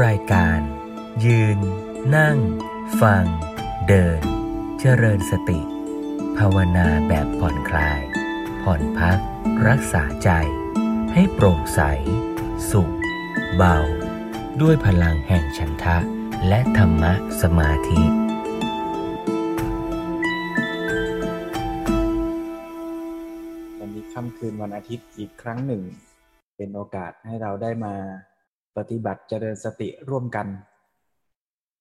รายการ ยืน นั่ง ฟัง เดิน เจริญสติ ภาวนาแบบผ่อนคลาย ผ่อนพัก รักษาใจ ให้โปร่งใส สุข เบา ด้วยพลังแห่งฉันทะ และธรรมะสมาธิวันนี้ค่ำคืนวันอาทิตย์อีกครั้งหนึ่ง เป็นโอกาสให้เราได้มา ปฏิบัติเจริญสติร่วมกัน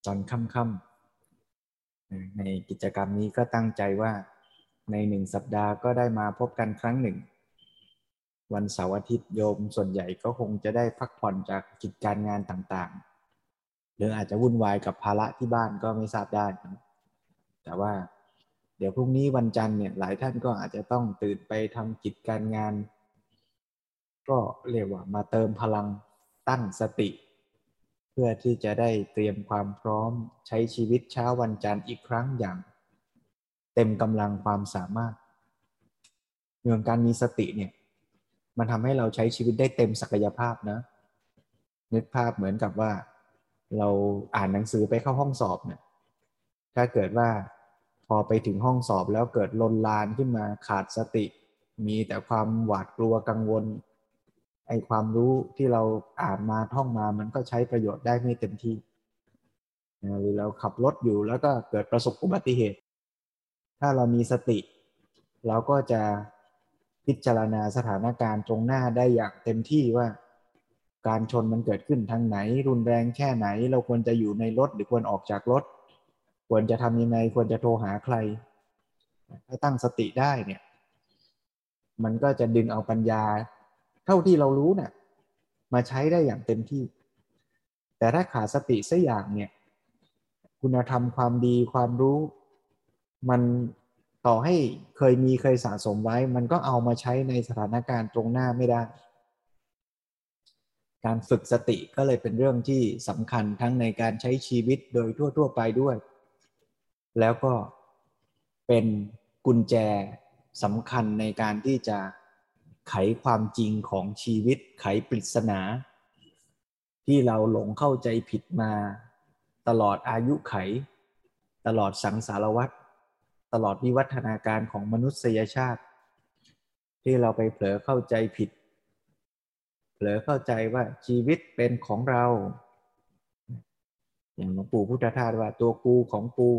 ตอนค่ำๆในกิจกรรมนี้ก็ตั้งใจว่าในหนึ่งสัปดาห์ก็ได้มาพบกันครั้งหนึ่ง วันเสาร์อาทิตย์โยมส่วนใหญ่ก็คงจะได้พักผ่อนจากกิจการงานต่างๆ หรืออาจจะวุ่นวายกับภาระที่บ้านก็ไม่ทราบได้ แต่ว่าเดี๋ยวพรุ่งนี้วันจันทร์เนี่ยหลายท่านก็อาจจะต้องตื่นไปทำกิจการงาน ก็เรียกว่ามาเติมพลัง ตั้งสติ เพื่อที่จะได้เตรียมความพร้อมใช้ชีวิตเช้าวันจันทร์อีกครั้งอย่าง เต็มกำลังความสามารถเรื่องการมีสติเนี่ยมันทำให้เราใช้ชีวิตได้เต็มศักยภาพนะ นึกภาพเหมือนกับว่า เราอ่านหนังสือไปเข้าห้องสอบเนี่ยถ้าเกิดว่าพอไปถึงห้องสอบแล้วเกิดลนลานขึ้นมาขาดสติ มีแต่ความหวาดกลัวกังวล ไอความรู้ที่เราอ่านมาท่องมามันก็ใช้ประโยชน์ได้ไม่เต็มที่นะหรือเราขับรถอยู่แล้วก็เกิดประสบอุบัติเหตุ ถ้าเรามีสติ เราก็จะพิจารณาสถานการณ์ตรงหน้าได้อย่างเต็มที่ว่า การชนมันเกิดขึ้นทางไหน รุนแรงแค่ไหน เราควรจะอยู่ในรถหรือควรออกจากรถ ควรจะทำยังไงควรจะโทรหาใครถ้าตั้งสติได้เนี่ย มันก็จะดึงเอาปัญญา เท่าที่เรารู้เนี่ยมาใช้ได้อย่างเต็มที่ แต่ถ้าขาดสติสักอย่างเนี่ย คุณธรรมความดีความรู้ มันต่อให้เคยมีเคยสะสมไว้ มันก็เอามาใช้ในสถานการณ์ตรงหน้าไม่ได้ การฝึกสติก็เลยเป็นเรื่องที่สำคัญทั้งในการใช้ชีวิตโดยทั่ว ๆ ไปด้วย แล้วก็เป็นกุญแจสำคัญในการที่จะ ไขความจริงของชีวิตไขปริศนา ที่เราหลงเข้าใจผิดมา ตลอดอายุไข ตลอดสังสารวัฏตลอดวิวัฒนาการของมนุษยชาติ ที่เราไปเผลอเข้าใจผิด เผลอเข้าใจว่าชีวิตเป็นของเรา อย่างหลวงปู่พุทธทาสว่าตัวกูของกู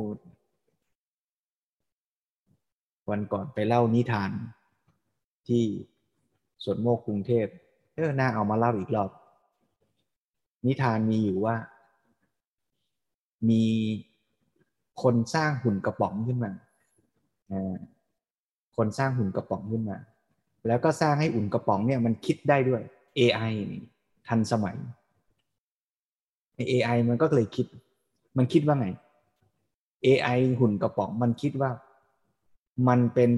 วันก่อนไปเล่านิทานที่ สวนโมกกรุงเทพเออน่าเอามาเล่าอีกรอบ นิทานมีอยู่ว่า มีคนสร้างหุ่นกระป๋องขึ้นมาคนสร้างหุ่นกระป๋องขึ้นมา แล้วก็สร้างให้อุ่นกระป๋องเนี่ยมันคิดได้ด้วย AI ทันสมัย AI มันก็เลยคิด มันคิดว่าไง AI หุ่นกระป๋องมันคิดว่า มันเป็น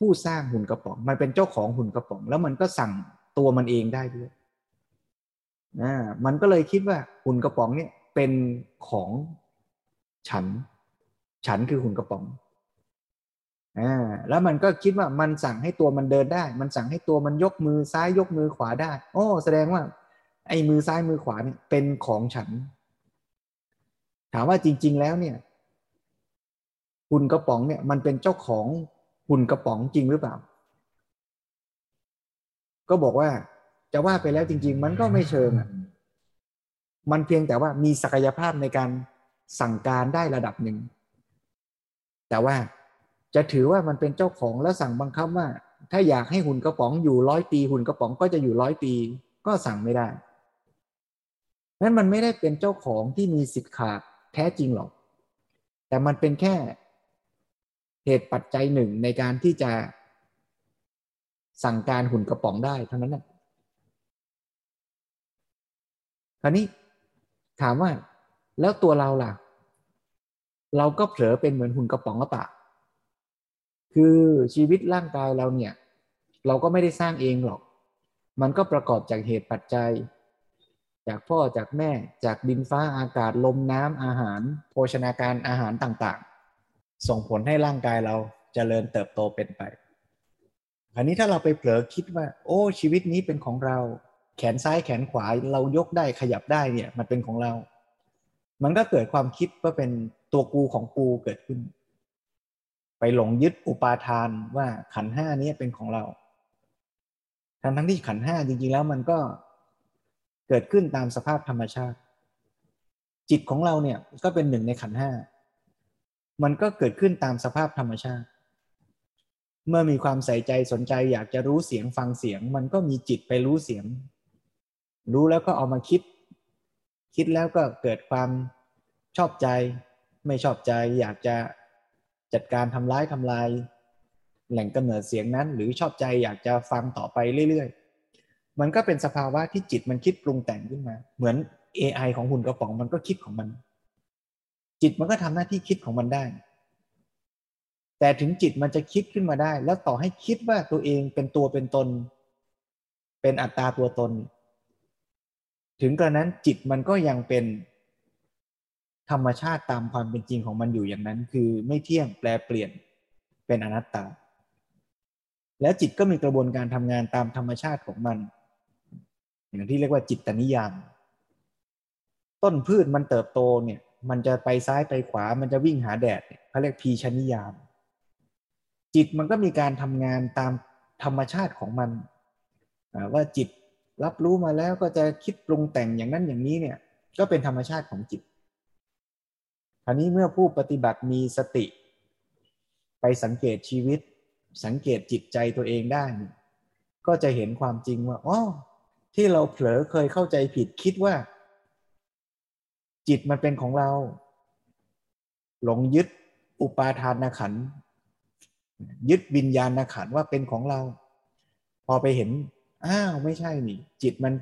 ผู้สร้างหุ่นกระป๋อง มันเป็นเจ้าของหุ่นกระป๋อง แล้วมันก็สั่งตัวมันเองได้ด้วยนะมันก็เลยคิดว่าหุ่นกระป๋องเนี่ยเป็นของฉัน ฉันคือหุ่นกระป๋องอ่าแล้วมันก็คิดว่ามันสั่งให้ตัวมันเดินได้ มันสั่งให้ตัวมันยกมือซ้ายยกมือขวาได้ โอ้ แสดงว่า ไอ้มือซ้ายมือขวาเนี่ยเป็นของฉัน ถามว่าจริง ๆ แล้วเนี่ยหุ่นกระป๋องเนี่ยมันเป็นเจ้าของ หุ่นกระป๋องจริงหรือเปล่า ก็บอกว่าจะว่าไปแล้วจริง ๆ มันก็ไม่เชิงอะมันเพียงแต่ว่ามีศักยภาพในการสั่งการได้ระดับหนึ่ง แต่ว่าจะถือว่ามันเป็นเจ้าของแล้วสั่งบังคับว่า ถ้าอยากให้หุ่นกระป๋องอยู่ร้อยปีหุ่นกระป๋องก็จะอยู่ร้อยปี ก็สั่งไม่ได้นั้นมันไม่ได้เป็นเจ้าของที่มีสิทธิ์ขาดแท้จริงหรอก แต่มันเป็นแค่ เหตุปัจจัยหนึ่งในการที่จะสั่งการหุ่นกระป๋องได้เท่านั้นแหละคราวนี้ถามว่าแล้วตัวเราล่ะ เราก็เผลอเป็นเหมือนหุ่นกระป๋องหรือเปล่าคือชีวิตร่างกายเราเนี่ย เราก็ไม่ได้สร้างเองหรอก มันก็ประกอบจากเหตุปัจจัย จากพ่อจากแม่จากดินฟ้าอากาศลมน้ำอาหาร โภชนาการอาหารต่าง ส่งผลให้ร่างกายเราจเจริญเติบโตเป็นไป คราวนี้ถ้าเราไปเผลอคิดว่า โอ้ ชีวิตนี้เป็นของเรา แขนซ้ายแขนขวาเรายกได้ขยับได้เนี่ย มันเป็นของเรา มันก็เกิดความคิดว่าเป็นตัวกูของกูเกิดขึ้น ไปหลงยึดอุปาทานว่าขันห้านี้เป็นของเราทั้งทั้งที่ขันห้าจริงๆแล้วมันก็เกิดขึ้นตามสภาพธรรมชาติ จิตของเราเนี่ยก็เป็นหนึ่งในขันห้า มันก็เกิดขึ้นตามสภาพธรรมชาติ เมื่อมีความใส่ใจสนใจอยากจะรู้เสียงฟังเสียง มันก็มีจิตไปรู้เสียง รู้แล้วก็เอามาคิด คิดแล้วก็เกิดความชอบใจ ไม่ชอบใจ อยากจะจัดการทำร้ายทำลาย แหล่งกำเนิดเสียงนั้น หรือชอบใจอยากจะฟังต่อไปเรื่อยๆ มันก็เป็นสภาวะที่จิตมันคิดปรุงแต่งขึ้นมา เหมือน AI ของหุ่นกระป๋องมันก็คิดของมัน จิตมันก็ทำหน้าที่คิดของมันได้ แต่ถึงจิตมันจะคิดขึ้นมาได้ แล้วต่อให้คิดว่าตัวเองเป็นตัวเป็นตน เป็นอัตตาตัวตน ถึงกระนั้นจิตมันก็ยังเป็นธรรมชาติตามความเป็นจริงของมันอยู่อย่างนั้น คือไม่เที่ยงแปลเปลี่ยนเป็นอนัตตา แล้วจิตก็มีกระบวนการทำงานตามธรรมชาติของมัน อย่างที่เรียกว่าจิตตนิยาม ต้นพืชมันเติบโตเนี่ย มันจะไปซ้ายไปขวา มันจะวิ่งหาแดดเขาเรียกพีชนิยาม จิตมันก็มีการทำงานตามธรรมชาติของมันว่าจิตรับรู้มาแล้วก็จะคิดปรุงแต่งอย่างนั้นอย่างนี้เนี่ย ก็เป็นธรรมชาติของจิตคราวนี้เมื่อผู้ปฏิบัติมีสติ ไปสังเกตชีวิต สังเกตจิตใจตัวเองได้ ก็จะเห็นความจริงว่าอ๋อที่เราเผลอเคยเข้าใจผิดคิดว่า จิตมันเป็นของเรา หลงยึดอุปาทานขัน ยึดวิญญาณขันว่าเป็นของเรา พอไปเห็น อ้าว ไม่ใช่นี่ จิตมัน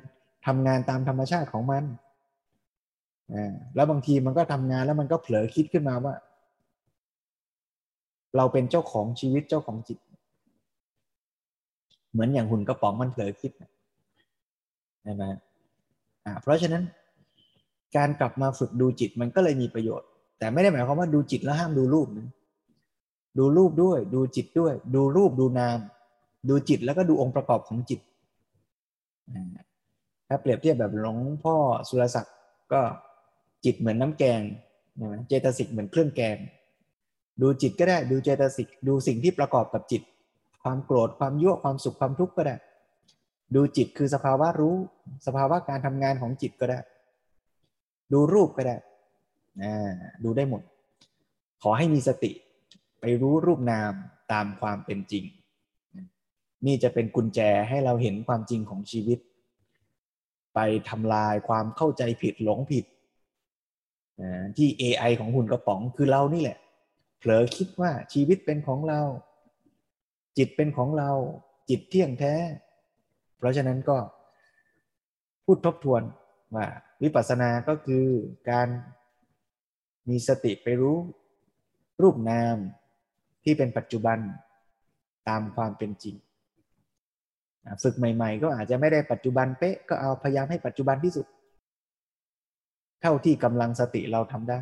ทำงานตามธรรมชาติของมันแล้วบางทีมันก็ทำงานแล้วมันก็เผลอคิดขึ้นมาว่า เราเป็นเจ้าของชีวิตเจ้าของจิต เหมือนอย่างหุ่นกระป๋องมันเผลอคิดใช่ไหมเพราะฉะนั้น การกลับมาฝึกดูจิตมันก็เลยมีประโยชน์ แต่ไม่ได้หมายความว่าดูจิตแล้วห้ามดูรูปนะดูรูปด้วย ดูจิตด้วย ดูรูปดูนาม ดูจิตแล้วก็ดูองค์ประกอบของจิตถ้าเปรียบเทียบแบบหลวงพ่อสุรศักดิ์ก็จิตเหมือนน้ำแกงนะเจตสิกเหมือนเครื่องแกง ดูจิตก็ได้ดูเจตสิกดูสิ่งที่ประกอบกับจิต ความโกรธความยั่วความสุขความทุกข์ก็ได้ ดูจิตคือสภาวะรู้ สภาวะการทำงานของจิตก็ได้ ดูรูปก็ได้ดูได้หมด ขอให้มีสติ ไปรู้รูปนามตามความเป็นจริง นี่จะเป็นกุญแจให้เราเห็นความจริงของชีวิต ไปทำลายความเข้าใจผิดหลงผิด ที่ AI ของหุ่นกระป๋องคือเรานี่แหละ เผลอคิดว่าชีวิตเป็นของเรา จิตเป็นของเรา จิตเที่ยงแท้ เพราะฉะนั้นก็พูดทบทวนว่า วิปัสสนาก็คือการมีสติไปรู้รูปนามที่เป็นปัจจุบันตามความเป็นจริง ฝึกใหม่ ๆ ก็อาจจะไม่ได้ปัจจุบันเป๊ะก็เอาพยายามให้ปัจจุบันที่สุด เท่าที่กำลังสติเราทำได้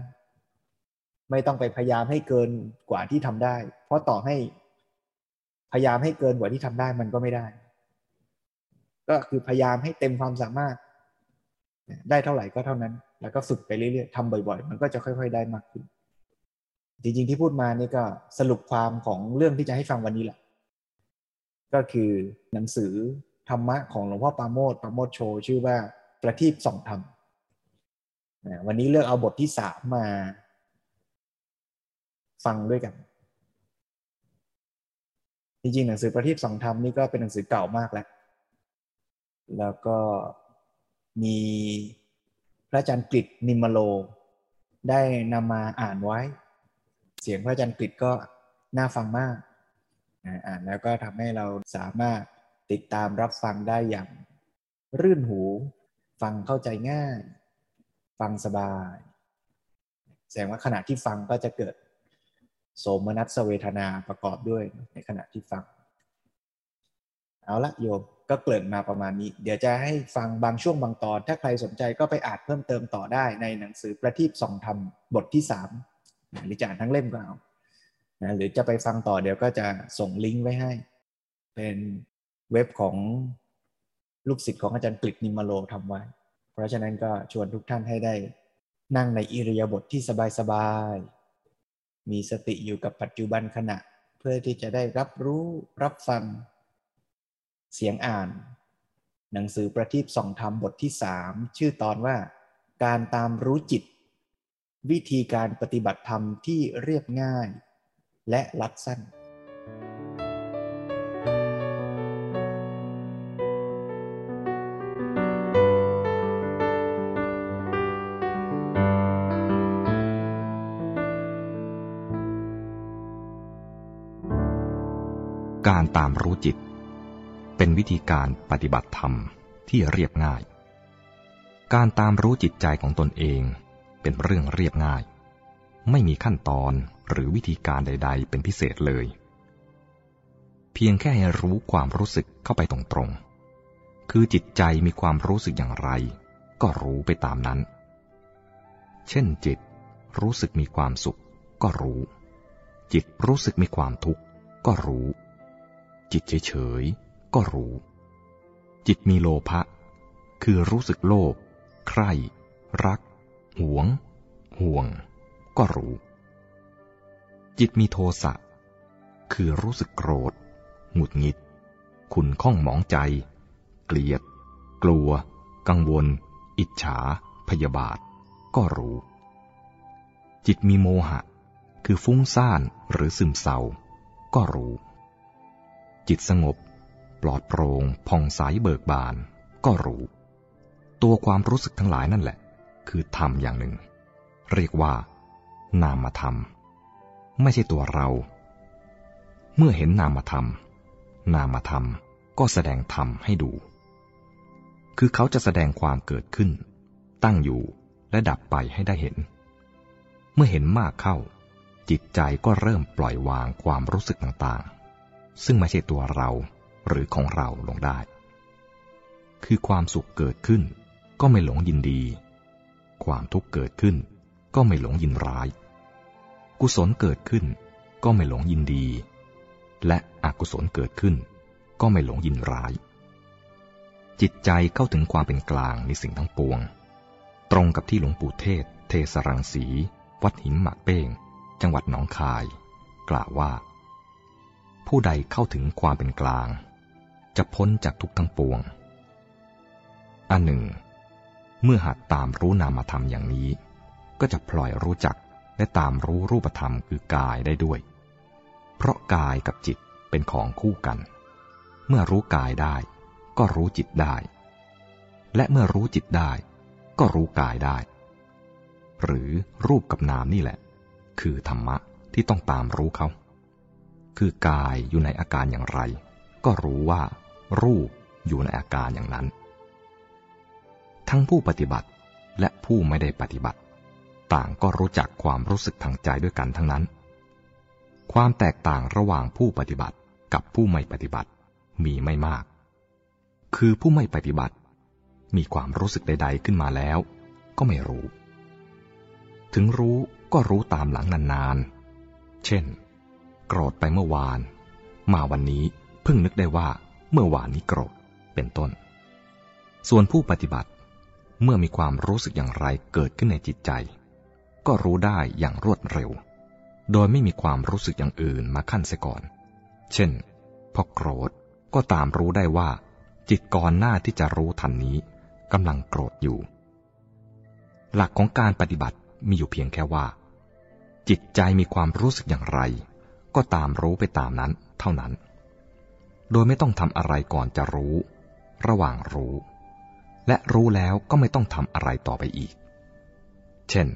ไม่ต้องไปพยายามให้เกินกว่าที่ทำได้ เพราะต่อให้พยายามให้เกินกว่าที่ทำได้มันก็ไม่ได้ ก็คือพยายามให้เต็มความสามารถ ได้เท่าไหร่ก็เท่านั้น แล้วก็ฝึกไปเรื่อยๆทำบ่อย ๆ มันก็จะค่อย ๆ ได้มากขึ้น จริงๆที่พูดมานี่ก็สรุปความของเรื่องที่จะให้ฟังวันนี้แหละ ก็คือหนังสือธรรมะของหลวงพ่อปาโมดปาโมดโชชื่อว่าประทีปสองธรรมวันนี้เลือกเอาบทที่สามมา ฟังด้วยกัน จริงๆหนังสือประทีปสองธรรมนี่ก็เป็นหนังสือเก่ามากแล้ว แล้วก็ มีพระอาจารย์กฤษนิมโล ได้นำมาอ่านไว้ เสียงพระอาจารย์กฤษก็น่าฟังมาก อ่านแล้วก็ทำให้เราสามารถติดตามรับฟังได้อย่างรื่นหู ฟังเข้าใจง่าย ฟังสบาย แสดงว่าขณะที่ฟังก็จะเกิด โสมนัสเวทนาประกอบด้วยในขณะที่ฟัง เอาละโยมก็เกริ่นมาประมาณนี้ เดี๋ยวจะให้ฟังบางช่วงบางตอน ถ้าใครสนใจก็ไปอ่านเพิ่มเติมต่อได้ในหนังสือประทีปส่องธรรมบทที่สามหรือจะอ่านทั้งเล่มก็เอานะหรือจะไปฟังต่อเดี๋ยวก็จะส่งลิงก์ไว้ให้ เป็นเว็บของลูกศิษย์ของอาจารย์กฤษนิมโลทำไว้ เพราะฉะนั้นก็ชวนทุกท่านให้ได้ นั่งในอิริยาบถทที่สบายๆมีสติอยู่กับปัจจุบันขณะ เพื่อที่จะได้รับรู้รับฟัง เสียงอ่าน หนังสือประทีปส่องธรรมบทที่สามชื่อตอนว่า การตามรู้จิต วิธีการปฏิบัติธรรมที่เรียบง่าย และลัดสั้น การตามรู้จิต เป็นวิธีการปฏิบัติธรรมที่เรียบง่าย การตามรู้จิตใจของตนเองเป็นเรื่องเรียบง่าย ไม่มีขั้นตอนหรือวิธีการใด ๆ เป็นพิเศษเลย เพียงแค่ให้รู้ความรู้สึกเข้าไปตรงๆ คือจิตใจมีความรู้สึกอย่างไร ก็รู้ไปตามนั้น เช่นจิตรู้สึกมีความสุขก็รู้ จิตรู้สึกมีความทุกข์ก็รู้ จิตเฉยๆ ก็รู้ จิตมีโลภะคือรู้สึกโลภใคร่ รัก หวง ห่วง ก็รู้ จิตมีโทสะคือรู้สึกโกรธ หงุดหงิด ขุนข้องหมองใจ เกลียด กลัว กังวล อิจฉา พยาบาท ก็รู้ จิตมีโมหะ คือฟุ้งซ่านหรือซึมเศร้า ก็รู้ จิตสงบ ปลอดโปรง่งผ่องใสเบิกบาน ก็รู้ ตัวความรู้สึกทั้งหลายนั่นแหละ คือธรรมอย่างหนึ่ง เรียกว่า นามธรรม ไม่ใช่ตัวเรา เมื่อเห็นนามธรรม นามธรรมก็แสดงธรรมให้ดู คือเขาจะแสดงความเกิดขึ้น ตั้งอยู่และดับไปให้ได้เห็น เมื่อเห็นมากเข้า จิตใจก็เริ่มปล่อยวางความรู้สึกต่างๆ ซึ่งไม่ใช่ตัวเรา หรือของเราลงได้ คือความสุขเกิดขึ้น ก็ไม่หลงยินดี ความทุกข์เกิดขึ้น ก็ไม่หลงยินร้าย กุศลเกิดขึ้น ก็ไม่หลงยินดี และอกุศลเกิดขึ้น ก็ไม่หลงยินร้าย จิตใจเข้าถึงความเป็นกลางในสิ่งทั้งปวง ตรงกับที่หลวงปู่เทศ เทสรังสี วัดหินหมากเป้ง จังหวัดหนองคาย กล่าวว่าผู้ใดเข้าถึงความเป็นกลาง จะพ้นจากทุกทั้งปวง อันหนึ่ง เมื่อหัดตามรู้นามธรรมอย่างนี้ ก็จะปล่อยรู้จักและตามรู้รูปธรรมคือกายได้ด้วย เพราะกายกับจิตเป็นของคู่กัน เมื่อรู้กายได้ ก็รู้จิตได้ และเมื่อรู้จิตได้ ก็รู้กายได้ หรือรูปกับนามนี่แหละ คือธรรมะที่ต้องตามรู้เขา คือกายอยู่ในอาการอย่างไร ก็รู้ว่า รูปอยู่ในอาการอย่างนั้น ทั้งผู้ปฏิบัติและผู้ไม่ได้ปฏิบัติ ต่างก็รู้จักความรู้สึกทางใจด้วยกันทั้งนั้น ความแตกต่างระหว่างผู้ปฏิบัติกับผู้ไม่ปฏิบัติมีไม่มาก คือผู้ไม่ปฏิบัติ มีความรู้สึกใด ๆขึ้นมาแล้ว ก็ไม่รู้ ถึงรู้ก็รู้ตามหลังนานๆ เช่น โกรธไปเมื่อวาน มาวันนี้เพิ่งนึกได้ว่า เมื่อวานนี้โกรธเป็นต้น ส่วนผู้ปฏิบัติเมื่อมีความรู้สึกอย่างไรเกิดขึ้นในจิตใจ ก็รู้ได้อย่างรวดเร็ว โดยไม่มีความรู้สึกอย่างอื่นมาขั้นเสียก่อน เช่น พอโกรธก็ตามรู้ได้ว่า จิตก่อนหน้าที่จะรู้ทันนี้กำลังโกรธอยู่ หลักของการปฏิบัติมีอยู่เพียงแค่ว่า จิตใจมีความรู้สึกอย่างไร ก็ตามรู้ไปตามนั้นเท่านั้น โดยไม่ต้องทำอะไรก่อนจะรู้ ระหว่างรู้ และรู้แล้วก็ไม่ต้องทำอะไรต่อไปอีก เช่น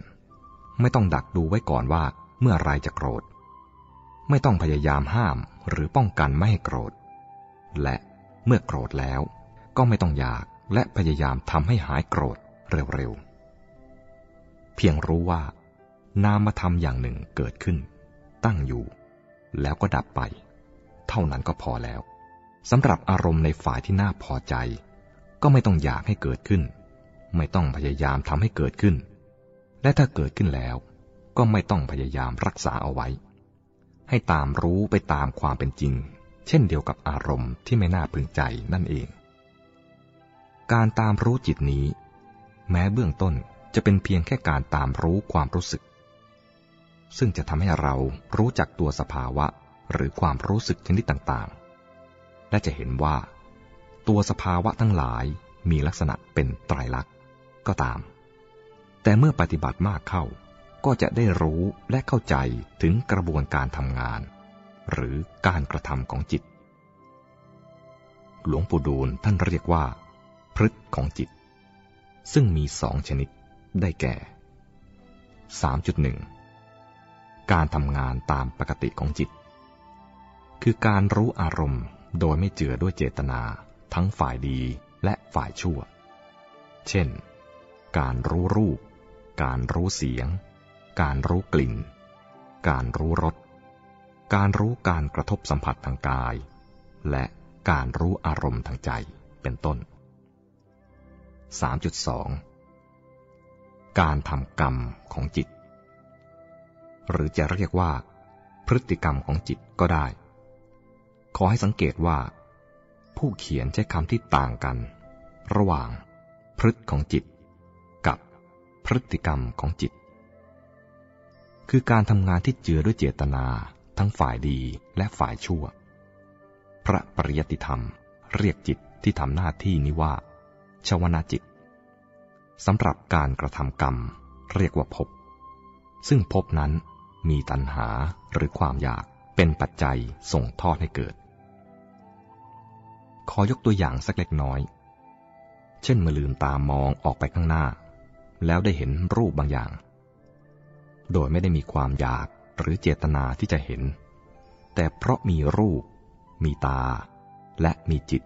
ไม่ต้องดักดูไว้ก่อนว่าเมื่อไรจะโกรธ ไม่ต้องพยายามห้ามหรือป้องกันไม่ให้โกรธ และเมื่อโกรธแล้ว ก็ไม่ต้องอยากและพยายามทำให้หายโกรธเร็วๆ เพียงรู้ว่า นามธรรมอย่างหนึ่งเกิดขึ้น ตั้งอยู่ แล้วก็ดับไป เท่านั้นก็พอแล้ว สำหรับอารมณ์ในฝ่ายที่น่าพอใจ ก็ไม่ต้องอยากให้เกิดขึ้น ไม่ต้องพยายามทำให้เกิดขึ้น และถ้าเกิดขึ้นแล้ว ก็ไม่ต้องพยายามรักษาเอาไว้ ให้ตามรู้ไปตามความเป็นจริง เช่นเดียวกับอารมณ์ที่ไม่น่าพึงใจนั่นเอง การตามรู้จิตนี้ แม้เบื้องต้นจะเป็นเพียงแค่การตามรู้ความรู้สึก ซึ่งจะทำให้เรารู้จักตัวสภาวะหรือความรู้สึกชนิดต่างๆ และจะเห็นว่า ตัวสภาวะทั้งหลายมีลักษณะเป็นไตรลักษณ์ก็ตาม แต่เมื่อปฏิบัติมากเข้าก็จะได้รู้และเข้าใจถึงกระบวนการทำงาน หรือการกระทำของจิต หลวงปู่ดูลท่านเรียกว่า พฤตของจิต ซึ่งมีสองชนิดได้แก่ 3.1 การทำงานตามปกติของจิต คือการรู้อารมณ์ โดยไม่เจือด้วยเจตนา ทั้งฝ่ายดีและฝ่ายชั่ว เช่น การรู้รูป การรู้เสียง การรู้กลิ่น การรู้รส การรู้การกระทบสัมผัสทางกาย และการรู้อารมณ์ทางใจ เป็นต้น 3.2 การทำกรรมของจิต หรือจะเรียกว่า พฤติกรรมของจิตก็ได้ ขอให้สังเกตว่า ผู้เขียนใช้คำที่ต่างกัน ระหว่าง พฤติของจิต กับพฤติกรรมของจิต คือการทำงานที่เจือด้วยเจตนา ทั้งฝ่ายดีและฝ่ายชั่ว พระปริยติธรรม เรียกจิตที่ทำหน้าที่นี้ว่า ชวนาจิตสำหรับการกระทำกรรม เรียกว่าภพซึ่งภพนั้นมีตัณหาหรือความอยากเป็นปัจจัยส่งทอดให้เกิด ขอยกตัวอย่างสักเล็กน้อย เช่นเมื่อลืมตามองออกไปข้างหน้า แล้วได้เห็นรูปบางอย่าง โดยไม่ได้มีความอยากหรือเจตนาที่จะเห็น แต่เพราะมีรูป มีตา และมีจิต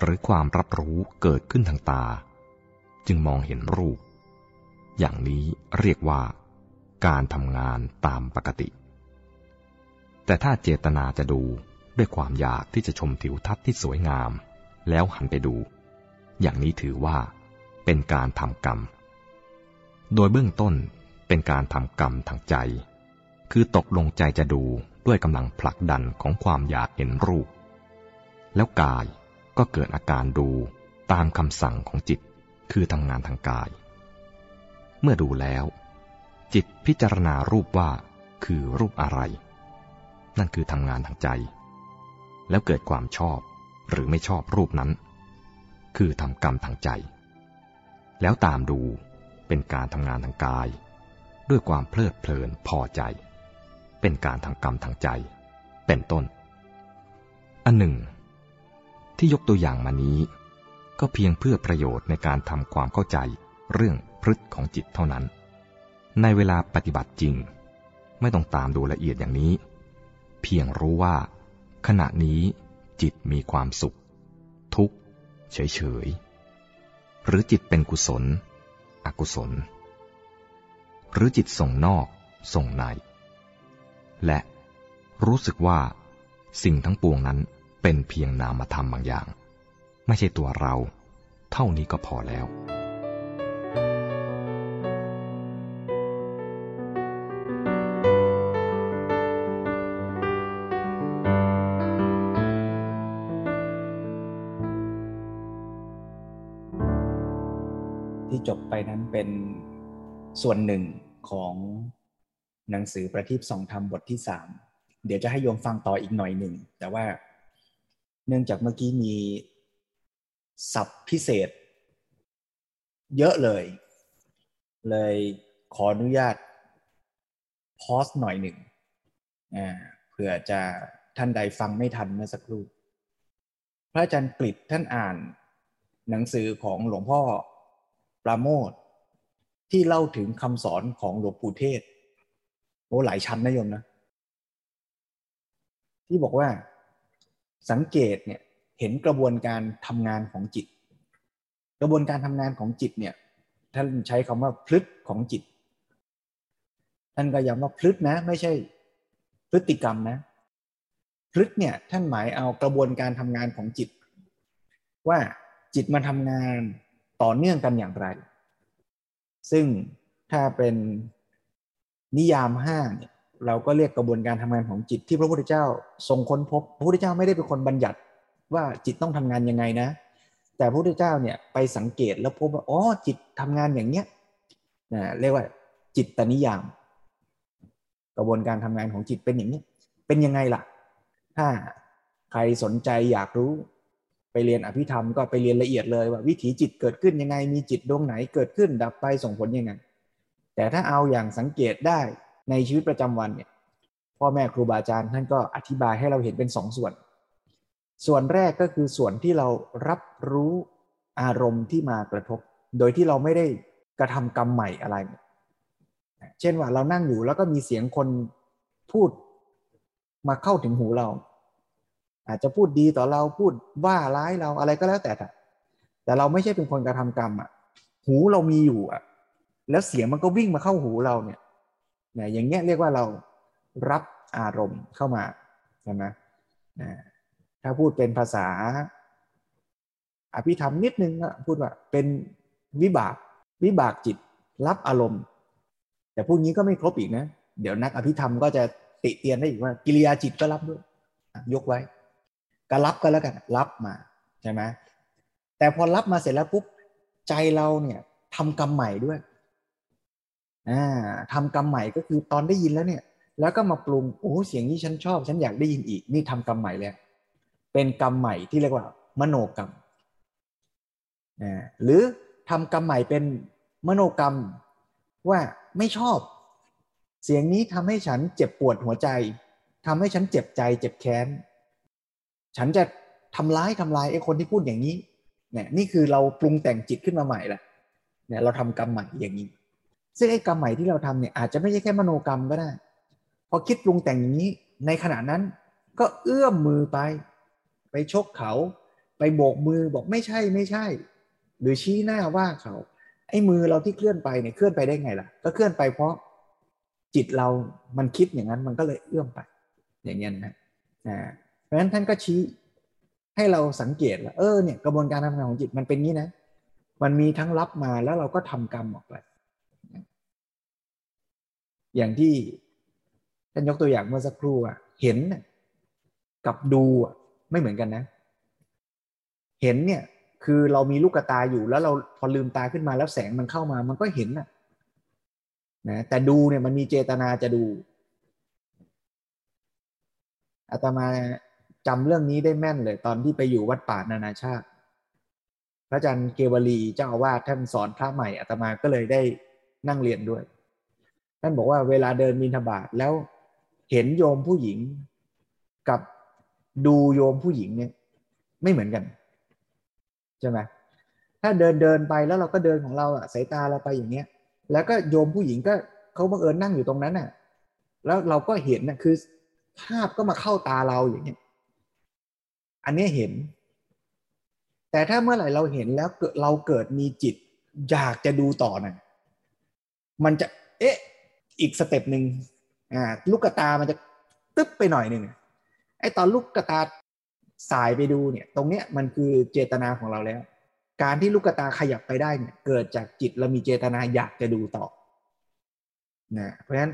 หรือความรับรู้เกิดขึ้นทางตา จึงมองเห็นรูป อย่างนี้เรียกว่า การทำงานตามปกติ แต่ถ้าเจตนาจะดู ด้วยความอยากที่จะชมทิวทัศน์ที่สวยงาม แล้วหันไปดู อย่างนี้ถือว่าเป็นการทำกรรม โดยเบื้องต้นเป็นการทำกรรมทางใจ คือตกลงใจจะดูด้วยกำลังผลักดันของความอยากเห็นรูป แล้วกายก็เกิดอาการดูตามคำสั่งของจิต คือทำงานทางกาย เมื่อดูแล้ว จิตพิจารณารูปว่าคือรูปอะไร นั่นคือทำงานทางใจ แล้วเกิดความชอบหรือไม่ชอบรูปนั้น คือทำกรรมทางใจ แล้วตามดูเป็นการทำงานทางกาย ด้วยความเพลิดเพลินพอใจ เป็นการทำกรรมทางใจ เป็นต้น อันหนึ่ง ที่ยกตัวอย่างมานี้ ก็เพียงเพื่อประโยชน์ในการทำความเข้าใจเรื่องพฤติของจิตเท่านั้น ในเวลาปฏิบัติจริง ไม่ต้องตามดูละเอียดอย่างนี้ เพียงรู้ว่า ขณะนี้จิตมีความสุข ทุกข์ เฉยๆ หรือจิตเป็นกุศล อกุศล หรือจิตส่งนอก ส่งใน และรู้สึกว่า สิ่งทั้งปวงนั้นเป็นเพียงนามธรรมบางอย่าง ไม่ใช่ตัวเรา เท่านี้ก็พอแล้ว จบไปนั้นเป็นส่วนหนึ่งของหนังสือประทีปสองธรรมบทที่สามเดี๋ยวจะให้โยมฟังต่ออีกหน่อยหนึ่ง แต่ว่าเนื่องจากเมื่อกี้มีศัพท์พิเศษ เยอะเลย เลยขออนุญาตพอสหน่อยหนึ่งเผื่อจะท่านใดฟังไม่ทันเมื่อสักครู่ พระอาจารย์กฤษท่านอ่านหนังสือของหลวงพ่อ ปราโมทที่เล่าถึงคำสอนของหลวงปู่เทศโอ้หลายชั้นนะโยมนะ ที่บอกว่าสังเกตเนี่ยเห็นกระบวนการทำงานของจิต กระบวนการทำงานของจิตเนี่ยท่านใช้คำว่าพลึกของจิต ท่านก็ย้ำว่าพลึกนะ ไม่ใช่พฤติกรรมนะพลึกเนี่ยท่านหมายเอากระบวนการทำงานของจิต ว่าจิตมาทำงาน ต่อเนื่องกันอย่างไร ซึ่งถ้าเป็นนิยามห้าเนี่ยเราก็เรียกกระบวนการทำงานของจิตที่พระพุทธเจ้าทรงค้นพบ พระพุทธเจ้าไม่ได้เป็นคนบัญญัติว่าจิตต้องทำงานยังไงนะ แต่พระพุทธเจ้าเนี่ยไปสังเกตแล้วพบว่าอ๋อจิตทำงานอย่างเนี้ยนะเรียกว่าจิตตนิยาม กระบวนการทำงานของจิตเป็นอย่างนี้ เป็นยังไงล่ะ ถ้าใครสนใจอยากรู้ ไปเรียนอภิธรรมก็ไปเรียนละเอียดเลยว่าวิถีจิตเกิดขึ้นยังไง มีจิตดวงไหนเกิดขึ้น ดับไปส่งผลยังไง แต่ถ้าเอาอย่างสังเกตได้ในชีวิตประจำวันเนี่ยพ่อแม่ครูบาอาจารย์ท่านก็อธิบายให้เราเห็นเป็นสองส่วน ส่วนแรกก็คือส่วนที่เรารับรู้อารมณ์ที่มากระทบ โดยที่เราไม่ได้กระทำกรรมใหม่อะไร เช่นว่าเรานั่งอยู่แล้วก็มีเสียงคนพูดมาเข้าถึงหูเรา อาจจะพูดดีต่อเราพูดว่าร้ายเราอะไรก็แล้วแต่แต่เราไม่ใช่เป็นคนกระทำกรรมอะหูเรามีอยู่อะแล้วเสียงมันก็วิ่งมาเข้าหูเราเนี่ยนะอย่างเงี้ยเรียกว่าเรารับอารมณ์เข้ามาใช่ไหมนะถ้าพูดเป็นภาษา อภิธรรมนิดนึงก็พูดว่าเป็นวิบากวิบากจิตรับอารมณ์ แต่พูดงี้ก็ไม่ครบอีกนะ เดี๋ยวนักอภิธรรมก็จะติเตียนได้อีกว่า กิริยาจิตก็รับด้วย ยกไว้ ก็รับก็แล้วกันรับมาใช่ไหมแต่พอรับมาเสร็จแล้วปุ๊บใจเราเนี่ยทำกรรมใหม่ด้วยอ่าทำกรรมใหม่ก็คือตอนได้ยินแล้วเนี่ย แล้วก็มาปรุงโอ้เสียงนี้ฉันชอบ ฉันอยากได้ยินอีก นี่ทำกรรมใหม่แล้วเป็นกรรมใหม่ที่เรียกว่า มโนกรรมนะหรือทำกรรมใหม่เป็นมโนกรรมว่าไม่ชอบ เสียงนี้ทำให้ฉันเจ็บปวดหัวใจทำให้ฉันเจ็บใจ เจ็บแค้น ฉันจะทำร้ายทำลายไอ้คนที่พูดอย่างนี้เนี่ยนี่คือเราปรุงแต่งจิตขึ้นมาใหม่ละเนี่ยเราทำกรรมใหม่อย่างนี้ ซึ่งไอ้กรรมใหม่ที่เราทำเนี่ยอาจจะไม่ใช่แค่มโนกรรมก็ได้พอคิดปรุงแต่งอย่างนี้ในขณะนั้นก็เอื้อมมือไป ไปชกเขา ไปโบกมือบอกไม่ใช่ไม่ใช่ หรือชี้หน้าว่าเขา ไอ้มือเราที่เคลื่อนไปเนี่ยเคลื่อนไปได้ไงล่ะ ก็เคลื่อนไปเพราะจิตเรามันคิดอย่างนั้นมันก็เลยเอื้อมไป อย่างเงี้ยนะอ่า เพราะฉะนั้นท่านก็ชี้ให้เราสังเกตว่าเออเนี่ยกระบวนการทำงานของจิตมันเป็นงี้นะ มันมีทั้งรับมาแล้วเราก็ทำกรรมออกไป อย่างที่ท่านยกตัวอย่างเมื่อสักครู่อะเห็นกับดูไม่เหมือนกันนะ เห็นเนี่ยคือเรามีลูกตาอยู่แล้วเราพอลืมตาขึ้นมาแล้วแสงมันเข้ามา มันก็เห็นนะนะแต่ดูเนี่ยมันมีเจตนาจะดูอาตมา จำเรื่องนี้ได้แม่นเลย ตอนที่ไปอยู่วัดป่านานาชาติ พระอาจารย์เกวลีเจ้าอาวาสท่านสอนพระใหม่อาตมาก็เลยได้นั่งเรียนด้วย ท่านบอกว่าเวลาเดินมินทบาทแล้วเห็นโยมผู้หญิงกับดูโยมผู้หญิงเนี่ยไม่เหมือนกันใช่ไหมถ้าเดินเดินไปแล้วเราก็เดินของเราอะสายตาเราไปอย่างเงี้ย แล้วก็โยมผู้หญิงก็เขาบังเอิญนั่งอยู่ตรงนั้นน่ะ แล้วเราก็เห็นน่ะคือภาพก็มาเข้าตาเราอย่างเงี้ย อันนี้เห็น แต่ถ้าเมื่อไหร่เราเห็นแล้วเราเกิดมีจิต อยากจะดูต่อน่ะมันจะ เอ๊ะ อีก step หนึ่งอ่าลูกตามันจะตึ๊บไปหน่อยหนึ่งไอ้ตอนลูกตาสายไปดูเนี่ย ตรงเนี้ยมันคือเจตนาของเราแล้ว การที่ลูกตาขยับไปได้เนี่ย เกิดจากจิตเรามีเจตนาอยากจะดูต่อนะเพราะฉะนั้น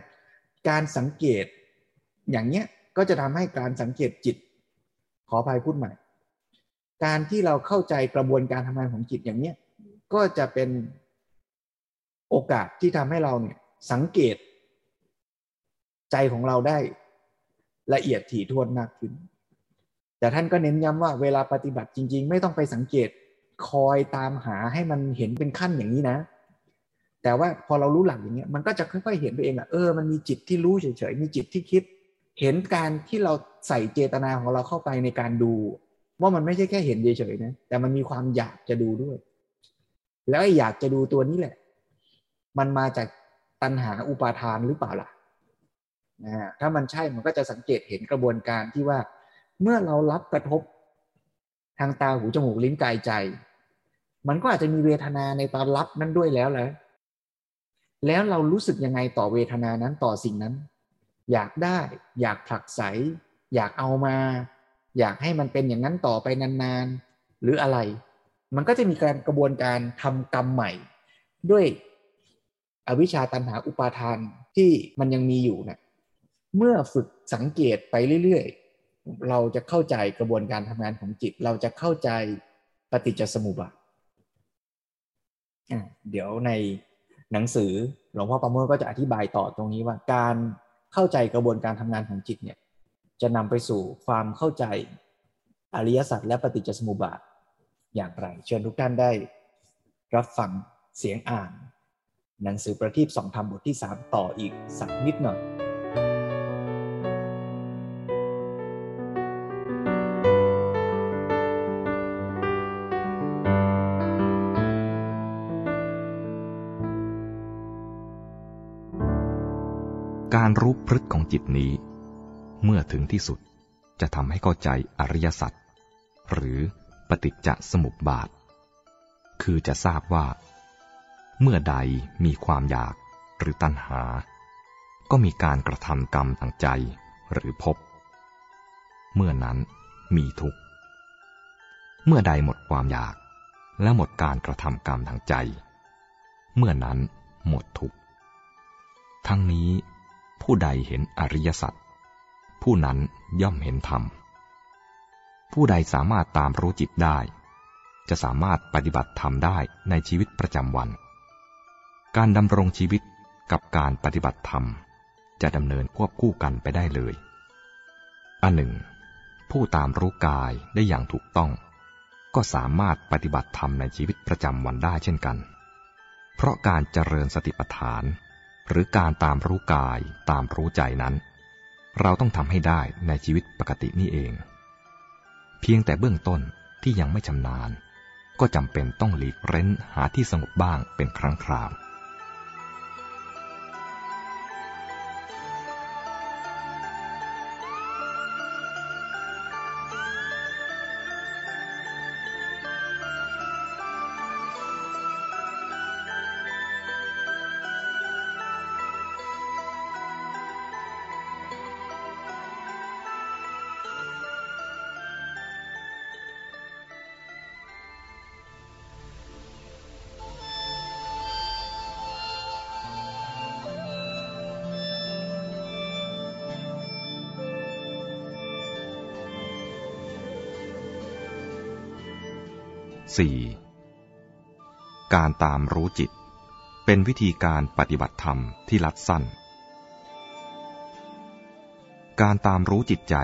การสังเกตอย่างเนี้ยก็จะทำให้การสังเกตจิต ขออภัยพูดใหม่ การที่เราเข้าใจกระบวนการทำงานของจิตอย่างเนี้ยก็จะเป็นโอกาสที่ทำให้เราเนี่ยสังเกต ใจของเราได้ละเอียดถี่ถ้วนมากขึ้น แต่ท่านก็เน้นย้ำว่าเวลาปฏิบัติจริง ๆ ไม่ต้องไปสังเกตคอยตามหาให้มันเห็นเป็นขั้นอย่างนี้นะ แต่ว่าพอเรารู้หลักอย่างเงี้ยมันก็จะค่อยๆเห็นไปเองอะเออมันมีจิตที่รู้เฉยๆมีจิตที่คิด เห็นการที่เรา ใส่เจตนาของเราเข้าไปในการดู ว่ามันไม่ใช่แค่เห็นเฉยๆนะแต่มันมีความอยากจะดูด้วย แล้วอยากจะดูตัวนี้แหละ มันมาจากตัณหาอุปาทานหรือเปล่าล่ะนะถ้ามันใช่มันก็จะสังเกตเห็นกระบวนการที่ว่า เมื่อเรารับกระทบทางตาหูจมูกลิ้นกายใจ มันก็อาจจะมีเวทนาในตอนรับนั้นด้วยแล้วแหละแล้วเรารู้สึกยังไงต่อเวทนานั้นต่อสิ่งนั้น อยากได้ อยากผลักไส อยากเอามา อยากให้มันเป็นอย่างนั้นต่อไปนานๆ หรืออะไร มันก็จะมีการกระบวนการทำกรรมใหม่ ด้วยอวิชชาตันหาอุปาทานที่มันยังมีอยู่เนะี่ยเมื่อฝึกสังเกตไปเรื่อยๆ เราจะเข้าใจกระบวนการทำงานของจิต เราจะเข้าใจปฏิจจสมุปบาทเดี๋ยวในหนังสือหลวงพ่อประโมทก็จะอธิบายต่อตรงนี้ว่า การเข้าใจกระบวนการทำงานของจิตเนี่ย จะนำไปสู่ความเข้าใจอริยสัจและปฏิจจสมุปบาทอย่างไร เชิญทุกท่านได้รับฟังเสียงอ่าน หนังสือประทีปสองธรรมบทที่สามต่ออีกสักนิดหน่อยการรู้พฤติของจิตนี้ เมื่อถึงที่สุดจะทำให้เข้าใจอริยสัจหรือปฏิจจสมุปบาท คือจะทราบว่า เมื่อใดมีความอยากหรือตัณหา ก็มีการกระทำกรรมทางใจหรือพบ เมื่อนั้นมีทุกข์ เมื่อใดหมดความอยากและหมดการกระทำกรรมทางใจ เมื่อนั้นหมดทุกข์ ทั้งนี้ผู้ใดเห็นอริยสัจ ผู้นั้นย่อมเห็นธรรม ผู้ใดสามารถตามรู้จิตได้ จะสามารถปฏิบัติธรรมได้ในชีวิตประจำวัน การดำรงชีวิตกับการปฏิบัติธรรม จะดำเนินควบคู่กันไปได้เลย อันหนึ่ง ผู้ตามรู้กายได้อย่างถูกต้อง ก็สามารถปฏิบัติธรรมในชีวิตประจำวันได้เช่นกัน เพราะการเจริญสติปัฏฐาน หรือการตามรู้กายตามรู้ใจนั้น เราต้องทำให้ได้ในชีวิตปกตินี่เอง เพียงแต่เบื้องต้นที่ยังไม่ชำนาญ ก็จำเป็นต้องหลีกเร้นหาที่สงบบ้างเป็นครั้งคราว การตามรู้จิต เป็นวิธีการปฏิบัติธรรมที่ลัดสั้น การตามรู้จิตใจ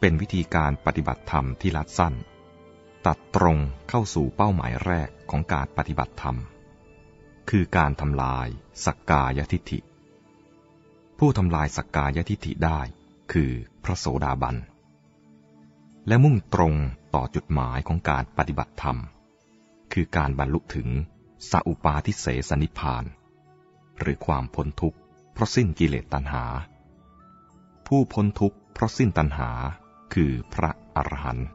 เป็นวิธีการปฏิบัติธรรมที่ลัดสั้น ตัดตรงเข้าสู่เป้าหมายแรกของการปฏิบัติธรรม คือการทำลายสักกายทิฏฐิ ผู้ทำลายสักกายทิฏฐิได้คือพระโสดาบัน และมุ่งตรงต่อจุดหมายของการปฏิบัติธรรม คือการบรรลุถึงสัอุปาทิเสสนิพาน หรือความพ้นทุกข์เพราะสิ้นกิเลสตัณหา ผู้พ้นทุกข์เพราะสิ้นตัณหาคือพระอรหันต์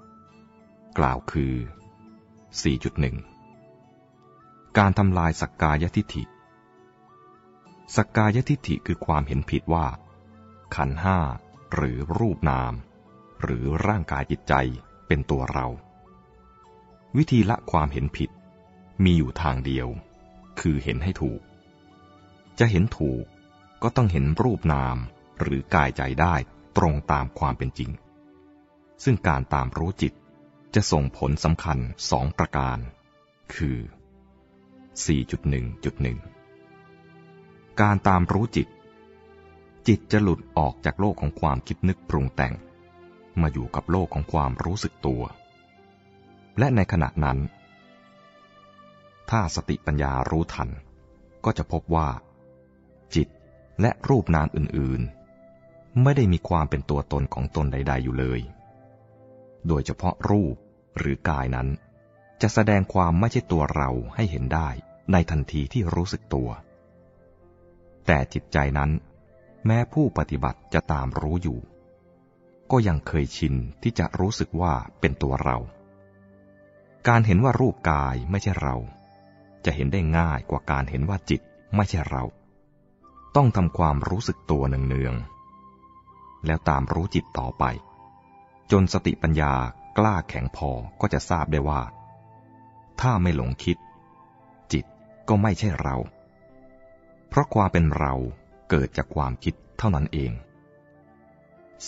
กล่าวคือ 4.1 การทำลายสักกายทิฏฐิ สักกายทิฏฐิคือความเห็นผิดว่า ขันห้าหรือรูปนาม หรือร่างกายจิตใจเป็นตัวเรา วิธีละความเห็นผิด มีอยู่ทางเดียว คือเห็นให้ถูก จะเห็นถูกก็ต้องเห็นรูปนามหรือกายใจได้ตรงตามความเป็นจริง ซึ่งการตามรู้จิตจะส่งผลสำคัญสองประการ คือ 4.1.1 การตามรู้จิต จิตจะหลุดออกจากโลกของความคิดนึกปรุงแต่ง มาอยู่กับโลกของความรู้สึกตัว และในขณะนั้น ถ้าสติปัญญารู้ทัน ก็จะพบว่า จิตและรูปนามอื่นๆ ไม่ได้มีความเป็นตัวตนของตนใด ๆ อยู่เลย โดยเฉพาะรูปหรือกายนั้น จะแสดงความไม่ใช่ตัวเราให้เห็นได้ในทันทีที่รู้สึกตัว แต่จิตใจนั้น แม้ผู้ปฏิบัติจะตามรู้อยู่ ก็ยังเคยชินที่จะรู้สึกว่าเป็นตัวเรา การเห็นว่ารูปกายไม่ใช่เรา จะเห็นได้ง่ายกว่าการเห็นว่าจิตไม่ใช่เรา ต้องทำความรู้สึกตัวเนืองๆแล้วตามรู้จิตต่อไป จนสติปัญญากล้าแข็งพอก็จะทราบได้ว่า ถ้าไม่หลงคิด จิตก็ไม่ใช่เรา เพราะความเป็นเราเกิดจากความคิดเท่านั้นเอง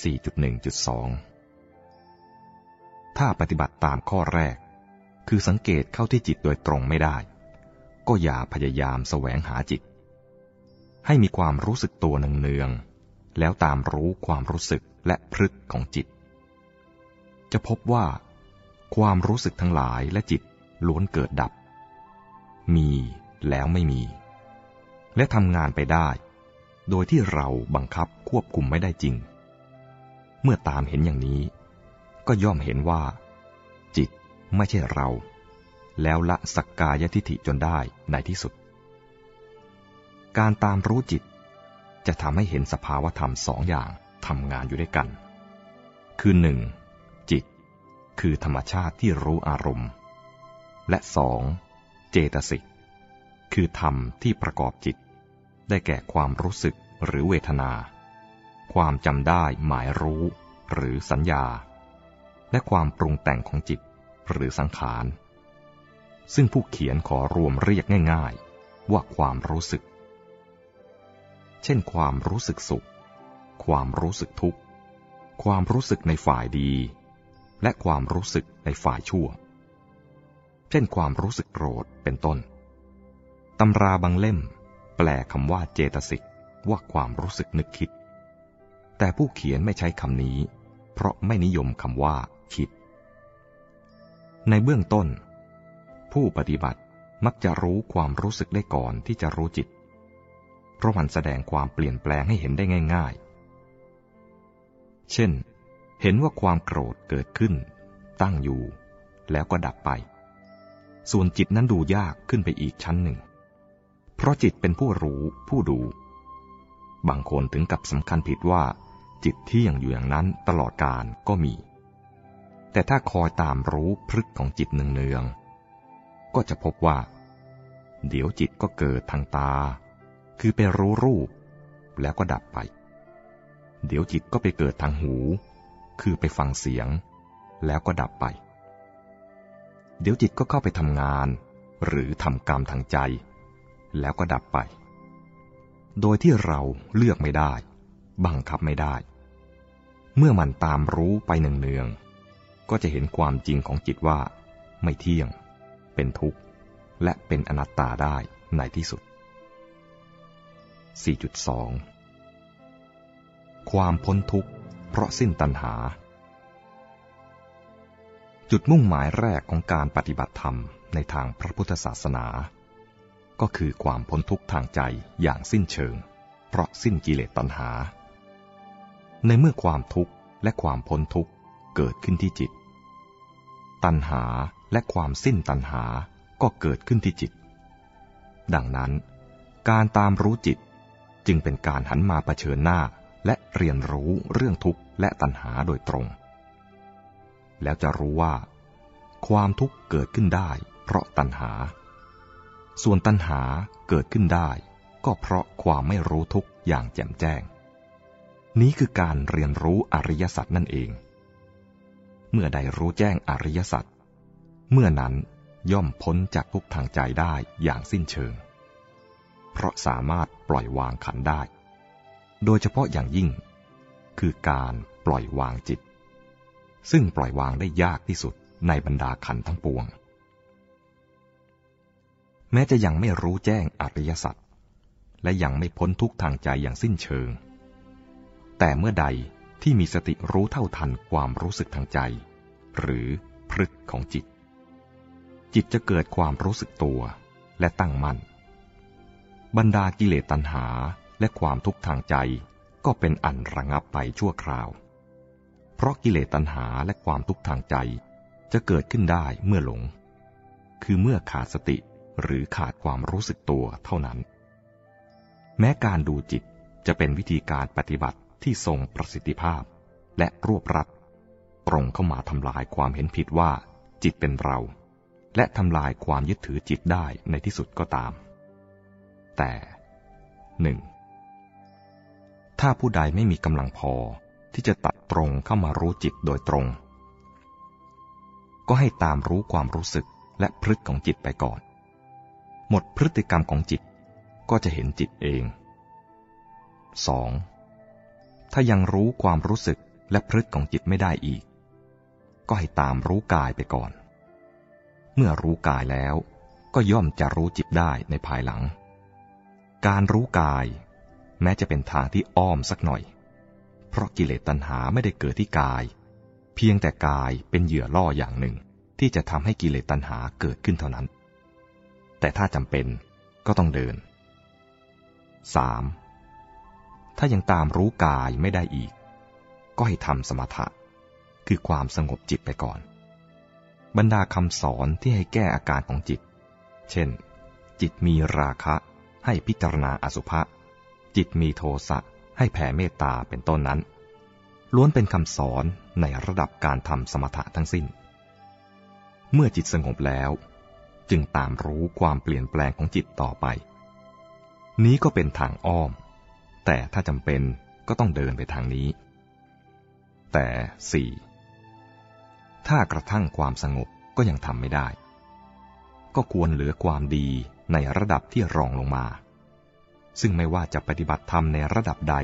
4.1.2 ถ้าปฏิบัติตามข้อแรก คือสังเกตเข้าที่จิตโดยตรงไม่ได้ ก็อย่าพยายามแสวงหาจิต ให้มีความรู้สึกตัวเนืองๆแล้วตามรู้ความรู้สึกและพฤกของจิต จะพบว่า ความรู้สึกทั้งหลายและจิตล้วนเกิดดับ มีแล้วไม่มี และทำงานไปได้ โดยที่เราบังคับควบคุมไม่ได้จริง เมื่อตามเห็นอย่างนี้ ก็ย่อมเห็นว่า ไม่ใช่เรา แล้วละสักกายทิฏฐิจนได้ในที่สุด การตามรู้จิต จะทำให้เห็นสภาวธรรมสองอย่างทำงานอยู่ด้วยกัน คือหนึ่งจิต คือธรรมชาติที่รู้อารมณ์ และสองเจตสิก คือธรรมที่ประกอบจิต ได้แก่ความรู้สึกหรือเวทนา ความจำได้หมายรู้หรือสัญญา และความปรุงแต่งของจิต หรือสังขาร ซึ่งผู้เขียนขอรวมเรียกง่ายๆ ว่าความรู้สึก เช่นความรู้สึกสุข ความรู้สึกทุกข์ ความรู้สึกในฝ่ายดี และความรู้สึกในฝ่ายชั่ว เช่นความรู้สึกโกรธเป็นต้นตำราบางเล่ม แปลคำว่าเจตสิกว่าความรู้สึกนึกคิด แต่ผู้เขียนไม่ใช้คำนี้ เพราะไม่นิยมคำว่าคิด ในเบื้องต้น ผู้ปฏิบัติมักจะรู้ความรู้สึกได้ก่อนที่จะรู้จิต เพราะมันแสดงความเปลี่ยนแปลงให้เห็นได้ง่าย ๆ เช่น เห็นว่าความโกรธเกิดขึ้น ตั้งอยู่ แล้วก็ดับไป ส่วนจิตนั้นดูยากขึ้นไปอีกชั้นหนึ่ง เพราะจิตเป็นผู้รู้ผู้ดู บางคนถึงกับสำคัญผิดว่า จิตที่ยังอยู่อย่างนั้นตลอดกาลก็มี แต่ถ้าคอยตามรู้พฤกของจิตเนืองๆก็จะพบว่า เดี๋ยวจิตก็เกิดทางตา คือไปรู้รูป แล้วก็ดับไป เดี๋ยวจิตก็ไปเกิดทางหู คือไปฟังเสียง แล้วก็ดับไป เดี๋ยวจิตก็เข้าไปทำงาน หรือทำกรรมทางใจ แล้วก็ดับไป โดยที่เราเลือกไม่ได้ บังคับไม่ได้ เมื่อมันตามรู้ไปเนืองๆ ก็จะเห็นความจริงของจิตว่า ไม่เที่ยง เป็นทุกข์ และเป็นอนัตตาได้ในที่สุด 4.2 ความพ้นทุกข์ เพราะสิ้นตัณหา จุดมุ่งหมายแรกของการปฏิบัติธรรมในทางพระพุทธศาสนา ก็คือความพ้นทุกข์ทางใจอย่างสิ้นเชิง เพราะสิ้นกิเลสตัณหา ในเมื่อความทุกข์และความพ้นทุกข์เกิดขึ้นที่จิต ตัณหาและความสิ้นตัณหาก็เกิดขึ้นที่จิต ดังนั้น การตามรู้จิตจึงเป็นการหันมาเผชิญหน้าและเรียนรู้เรื่องทุกข์และตัณหาโดยตรง แล้วจะรู้ว่า ความทุกข์เกิดขึ้นได้ เพราะตัณหา ส่วนตัณหาเกิดขึ้นได้ ก็เพราะความไม่รู้ทุกข์อย่างแจ่มแจ้ง นี้คือการเรียนรู้อริยสัจนั่นเอง เมื่อใดรู้แจ้งอริยสัจเมื่อนั้นย่อมพ้นจากทุกทางใจได้อย่างสิ้นเชิง เพราะสามารถปล่อยวางขันได้ โดยเฉพาะอย่างยิ่ง คือการปล่อยวางจิต ซึ่งปล่อยวางได้ยากที่สุดในบรรดาขันทั้งปวง แม้จะยังไม่รู้แจ้งอริยสัจและยังไม่พ้นทุกทางใจอย่างสิ้นเชิง แต่เมื่อใด ที่มีสติรู้เท่าทันความรู้สึกทางใจ หรือพฤกของจิต จิตจะเกิดความรู้สึกตัวและตั้งมั่น บรรดากิเลสตัณหาและความทุกข์ทางใจก็เป็นอันระงับไปชั่วคราว เพราะกิเลสตัณหาและความทุกข์ทางใจจะเกิดขึ้นได้เมื่อหลง คือเมื่อขาดสติหรือขาดความรู้สึกตัวเท่านั้น แม้การดูจิตจะเป็นวิธีการปฏิบัติ ที่ทรงประสิทธิภาพ และรวบรัดตรงเข้ามาทำลายความเห็นผิดว่าจิตเป็นเรา และทำลายความยึดถือจิตได้ในที่สุดก็ตาม แต่หนึ่งถ้าผู้ใดไม่มีกำลังพอที่จะตัดตรงเข้ามารู้จิตโดยตรง ก็ให้ตามรู้ความรู้สึกและพฤติของจิตไปก่อน หมดพฤติกรรมของจิตก็จะเห็นจิตเอง 2. ถ้ายังรู้ความรู้สึกและพฤติของจิตไม่ได้อีก ก็ให้ตามรู้กายไปก่อน เมื่อรู้กายแล้ว ก็ย่อมจะรู้จิตได้ในภายหลัง การรู้กาย แม้จะเป็นทางที่อ้อมสักหน่อย เพราะกิเลสตัณหาไม่ได้เกิดที่กาย เพียงแต่กายเป็นเหยื่อล่ออย่างหนึ่งที่จะทำให้กิเลสตัณหาเกิดขึ้นเท่านั้น แต่ถ้าจำเป็นก็ต้องเดิน 3. ถ้ายังตามรู้กายไม่ได้อีก ก็ให้ทำสมถะ คือความสงบจิตไปก่อน บรรดาคำสอนที่ให้แก้อาการของจิต เช่น จิตมีราคะให้พิจารณาอสุภะจิตมีโทสะให้แผ่เมตตาเป็นต้นนั้น ล้วนเป็นคำสอนในระดับการทำสมถะทั้งสิ้น เมื่อจิตสงบแล้ว จึงตามรู้ความเปลี่ยนแปลงของจิตต่อไป นี้ก็เป็นทางอ้อม แต่ถ้าจำเป็นก็ต้องเดินไปทางนี้ แต่สี่ถ้ากระทั่งความสงบก็ยังทำไม่ได้ ก็ควรเหลือความดีในระดับที่รองลงมา ซึ่งไม่ว่าจะปฏิบัติธรรมในระดับใด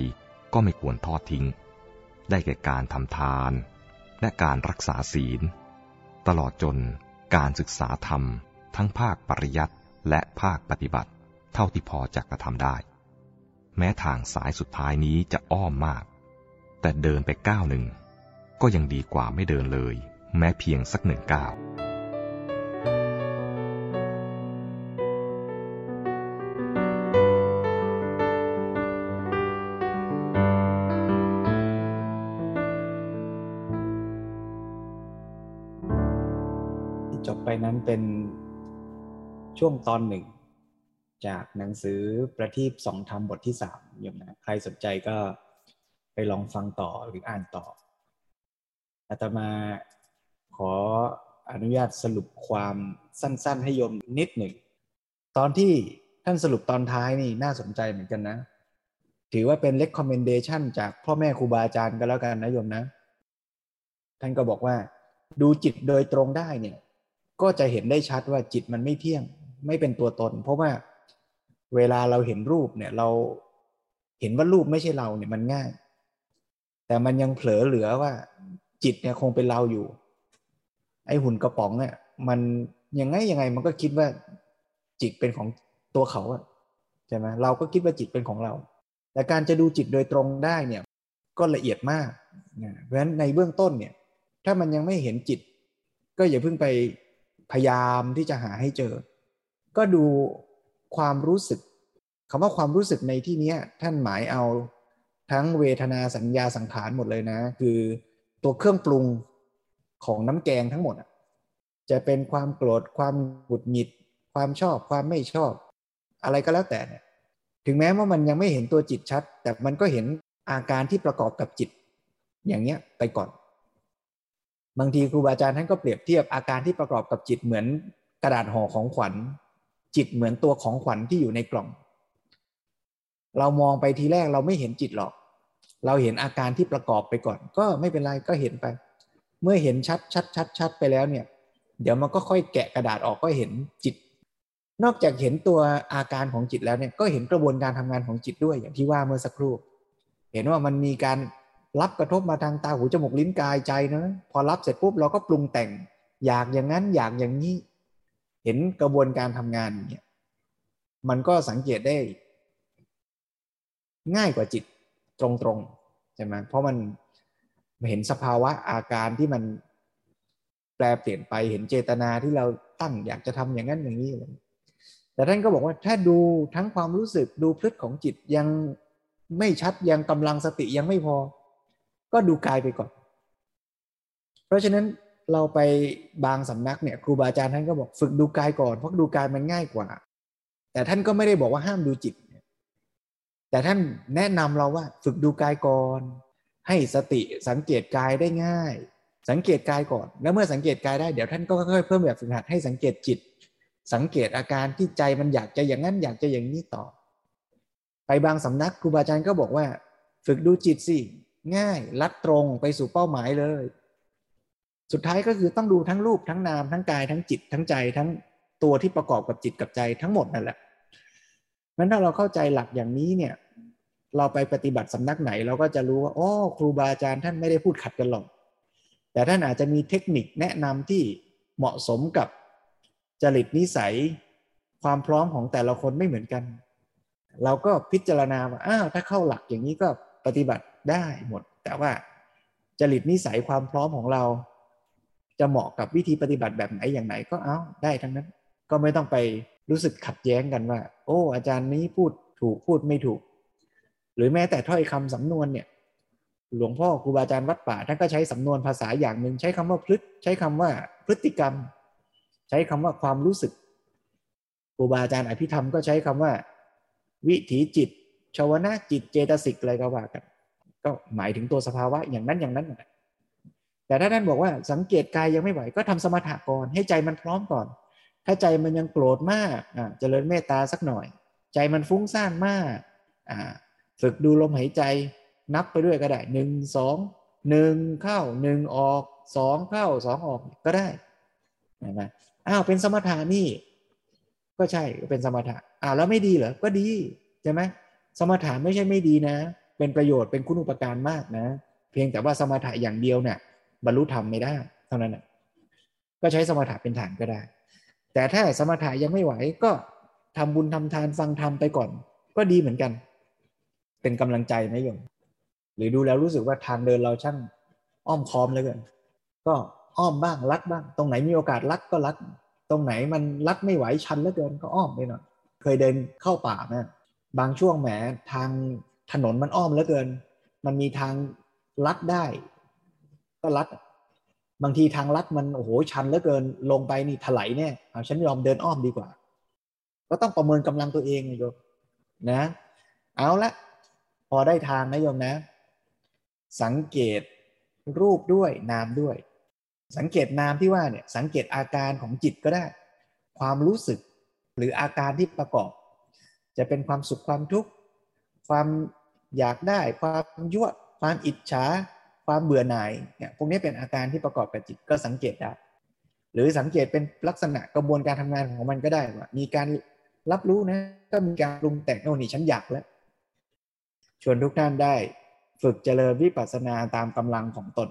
ก็ไม่ควรทอดทิ้ง ได้แก่การทำทาน และการรักษาศีล ตลอดจนการศึกษาธรรม ทั้งภาคปริยัติและภาคปฏิบัติ เท่าที่พอจะกระทำได้ แม้ทางสายสุดท้ายนี้จะอ้อมมาก แต่เดินไปก้าวหนึ่ง ก็ยังดีกว่าไม่เดินเลย แม้เพียงสักหนึ่งก้าวที่จบไปนั้นเป็นช่วงตอนหนึ่ง จากหนังสือประทีปสองธรรมบทที่สามโยมนะใครสนใจก็ไปลองฟังต่อหรืออ่านต่ออาตมาขออนุญาตสรุปความสั้น ๆ ให้โยมนิดหนึ่ง ตอนที่ท่านสรุปตอนท้ายนี่น่าสนใจเหมือนกันนะ ถือว่าเป็น recommendation จากพ่อแม่ครูบาอาจารย์ก็แล้วกันนะโยมนะ ท่านก็บอกว่า ดูจิตโดยตรงได้เนี่ย ก็จะเห็นได้ชัดว่าจิตมันไม่เที่ยง ไม่เป็นตัวตน เพราะว่า เวลาเราเห็นรูปเนี่ยเราเห็นว่ารูปไม่ใช่เราเนี่ยมันง่าย แต่มันยังเผลอเหลือว่า จิตเนี่ยคงเป็นเราอยู่ ไอหุ่นกระป๋องเนี่ยมันยังไงยังไงมันก็คิดว่าจิตเป็นของตัวเขาอะใช่ไหมเราก็คิดว่าจิตเป็นของเรา แต่การจะดูจิตโดยตรงได้เนี่ย ก็ละเอียดมากนะเพราะฉะนั้นในเบื้องต้นเนี่ย ถ้ามันยังไม่เห็นจิต ก็อย่าเพิ่งไปพยายามที่จะหาให้เจอ ก็ดู ความรู้สึกคำว่าความรู้สึกในที่นี้ท่านหมายเอาทั้งเวทนาสัญญาสังขารหมดเลยนะ คือตัวเครื่องปรุงของน้ำแกงทั้งหมดจะเป็นความโกรธความหงุดหงิด ความชอบความไม่ชอบ อะไรก็แล้วแต่เนี่ยถึงแม้ว่ามันยังไม่เห็นตัวจิตชัด แต่มันก็เห็นอาการที่ประกอบกับจิต อย่างเนี้ยไปก่อน บางทีครูบาอาจารย์ท่านก็เปรียบเทียบอาการที่ประกอบกับจิตเหมือนกระดาษห่อของขวัญ จิตเหมือนตัวของขวัญที่อยู่ในกล่อง เรามองไปทีแรกเราไม่เห็นจิตหรอก เราเห็นอาการที่ประกอบไปก่อน ก็ไม่เป็นไรก็เห็นไป เมื่อเห็นชัดชัดชัดชัดไปแล้วเนี่ย เดี๋ยวมันก็ค่อยแกะกระดาษออกก็เห็นจิต นอกจากเห็นตัวอาการของจิตแล้วเนี่ยก็เห็นกระบวนการทำงานของจิตด้วยอย่างที่ว่าเมื่อสักครู่ เห็นว่ามันมีการรับกระทบมาทางตาหูจมูกลิ้นกายใจนะพอรับเสร็จปุ๊บเราก็ปรุงแต่ง อยากอย่างนั้นอยากอย่างนี้ เห็นกระบวนการทำงานเนี่ยมันก็สังเกตได้ ง่ายกว่าจิตตรงๆใช่ไหมเพราะมันเห็นสภาวะอาการที่มันแปลเปลี่ยนไปเห็นเจตนาที่เราตั้งอยากจะทำอย่างนั้นอย่างนี้ แต่ท่านก็บอกว่าถ้าดูทั้งความรู้สึกดูพฤติของจิตยังไม่ชัดยังกำลังสติยังไม่พอ ก็ดูกายไปก่อน เพราะฉะนั้น เราไปบางสำนักเนี่ยครูบาอาจารย์ท่านก็บอกฝึกดูกายก่อนเพราะดูกายมันง่ายกว่า แต่ท่านก็ไม่ได้บอกว่าห้ามดูจิต แต่ท่านแนะนำเราว่าฝึกดูกายก่อน ให้สติสังเกตกายได้ง่าย สังเกตกายก่อน แล้วเมื่อสังเกตกายได้เดี๋ยวท่านก็ค่อยๆเพิ่มแบบฝึกหัดให้สังเกตจิต สังเกตอาการที่ใจมันอยากจะอย่างนั้นอยากจะอย่างนี้ต่อ ไปบางสำนักครูบาอาจารย์ก็บอกว่า ฝึกดูจิตสิง่ายลัดตรงไปสู่เป้าหมายเลย สุดท้ายก็คือต้องดูทั้งรูปทั้งนามทั้งกายทั้งจิตทั้งใจทั้งตัวที่ประกอบกับจิตกับใจทั้งหมดนั่นแหละงั้นถ้าเราเข้าใจหลักอย่างนี้เนี่ย เราไปปฏิบัติสำนักไหน เราก็จะรู้ว่าโอ้ครูบาอาจารย์ท่านไม่ได้พูดขัดกันหรอก แต่ท่านอาจจะมีเทคนิคแนะนำที่เหมาะสมกับจริตนิสัยความพร้อมของแต่ละคนไม่เหมือนกัน เราก็พิจารณาว่าอ้าวถ้าเข้าหลักอย่างนี้ก็ปฏิบัติได้หมด แต่ว่าจริตนิสัยความพร้อมของเรา จะเหมาะกับวิธีปฏิบัติแบบไหนอย่างไหนก็เอาได้ทั้งนั้น ก็ไม่ต้องไปรู้สึกขัดแย้งกันว่า โอ้ อาจารย์นี้พูดถูกพูดไม่ถูก หรือแม้แต่ถ้อยคำสำนวนเนี่ย หลวงพ่อครูบาอาจารย์วัดป่าท่านก็ใช้สำนวนภาษาอย่างหนึ่งใช้คำว่าพฤติใช้คำว่าพฤติกรรม ใช้คำว่าความรู้สึกครูบาอาจารย์อภิธรรมก็ใช้คำว่า วิถีจิตชาวนะจิตเจตสิกอะไรก็ว่ากัน ก็หมายถึงตัวสภาวะอย่างนั้นอย่างนั้น แต่ถ้าท่านบอกว่าสังเกตกายยังไม่ไหวก็ทำสมถะก่อนให้ใจมันพร้อมก่อน ถ้าใจมันยังโกรธมากอ่าเจริญเมตตาสักหน่อย ใจมันฟุ้งซ่านมากอ่าฝึกดูลมหายใจนับไปด้วยก็ได้หนึ่งสองหนึ่งเข้าหนึ่งออกสองเข้าสองออกก็ได้นไหมอ้าวเป็นสมถะนี่ ก็ใช่เป็นสมถะอ้าวแล้วไม่ดีเหรอก็ดีใช่ไหมสมถะไม่ใช่ไม่ดีนะ เป็นประโยชน์เป็นคุณอุปการมากนะ เพียงแต่ว่าสมถะอย่างเดียวเนี่ย บรรลุธรรมไม่ได้ เท่านั้นนะก็ใช้สมถะเป็นฐานก็ได้ แต่ถ้าสมถะยังไม่ไหวก็ทำบุญทำทานฟังธรรมไปก่อน ก็ดีเหมือนกัน เป็นกำลังใจนะโยมหรือดูแล้วรู้สึกว่าทางเดินเราช่างอ้อมค้อมเหลือเกินก็อ้อมบ้างลัดบ้าง ตรงไหนมีโอกาสลัดก็ลัด ตรงไหนมันลัดไม่ไหวชันเหลือเกินก็อ้อมไปหน่อยเคยเดินเข้าป่านะบางช่วงแหมทางถนนมันอ้อมเหลือเกิน มันมีทางลัดได้ ก็ลัดบางทีทางลัดมันโอ้โหชันเหลือเกินลงไปนี่ถลายเนี่ยเอาฉันยอมเดินอ้อมดีกว่า ก็ต้องประเมินกำลังตัวเองนะโยมนะ เอาละพอได้ทางนะโยมนะ สังเกตรูปด้วยนามด้วย สังเกตนามที่ว่าเนี่ยสังเกตอาการของจิตก็ได้ ความรู้สึกหรืออาการที่ประกอบ จะเป็นความสุขความทุกข์ความอยากได้ ความยั่วความอิจฉา ความเบื่อหน่ายเนี่ยพวกนี้เป็นอาการที่ประกอบกับจิตก็สังเกตได้ หรือสังเกตเป็นลักษณะกระบวนการทำงานของมันก็ได้ว่ามีการรับรู้นะก็มีการปรุงแต่งโน่นนี่ฉันอยากแล้ว ชวนทุกท่านได้ฝึกเจริญวิปัสสนาตามกำลังของตน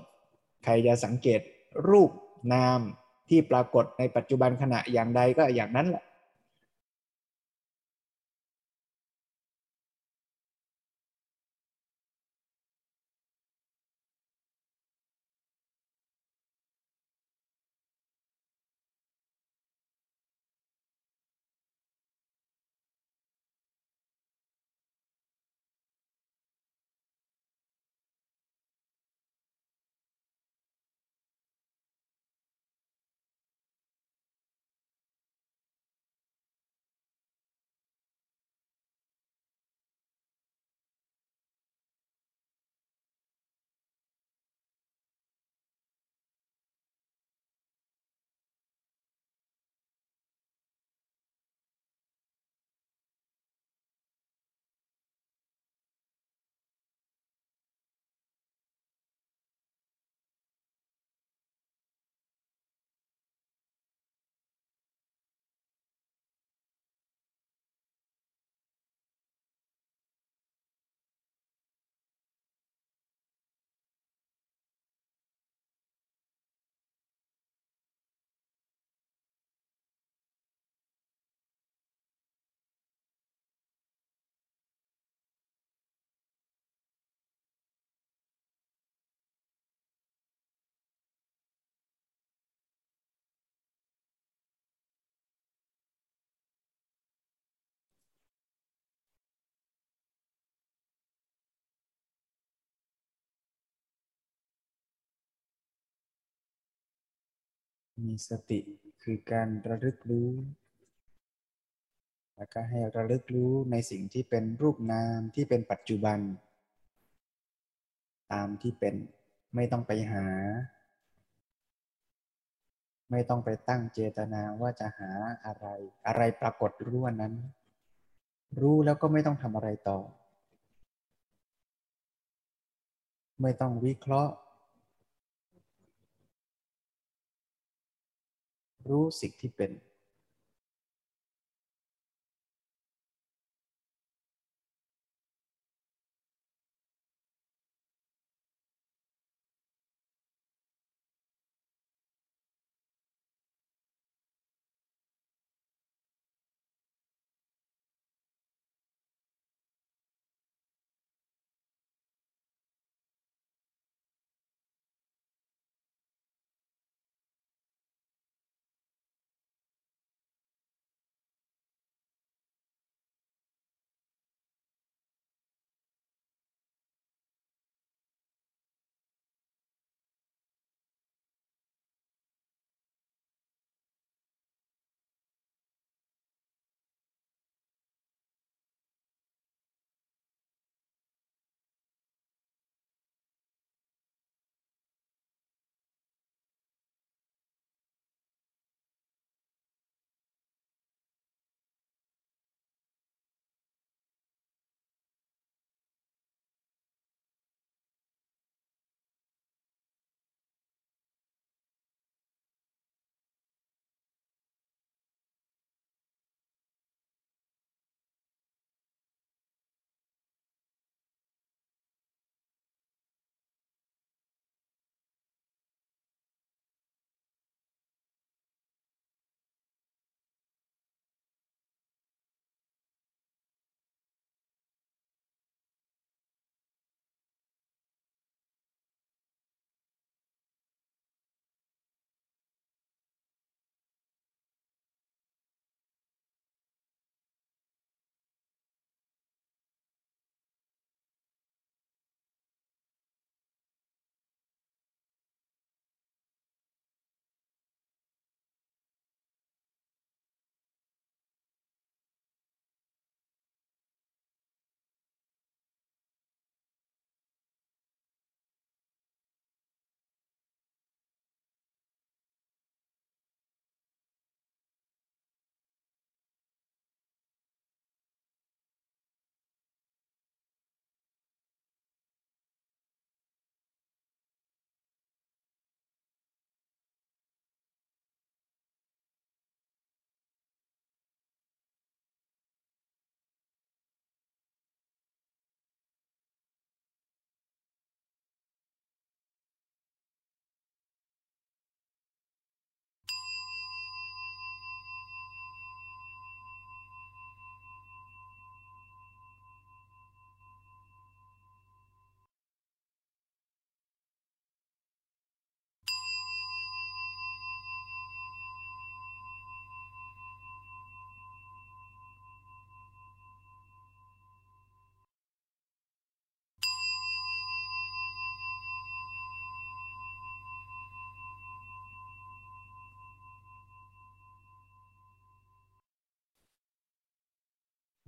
ใครจะสังเกตรูปนามที่ปรากฏในปัจจุบันขณะอย่างใดก็อย่างนั้นแหละ มีสติคือการระลึกรู้ แล้วก็ให้ระลึกรู้ในสิ่งที่เป็นรูปนามที่เป็นปัจจุบัน ตามที่เป็นไม่ต้องไปหา ไม่ต้องไปตั้งเจตนาว่าจะหาอะไร อะไรปรากฏรู้วันนั้น รู้แล้วก็ไม่ต้องทำอะไรต่อ ไม่ต้องวิเคราะห์ รู้สิ่งที่เป็น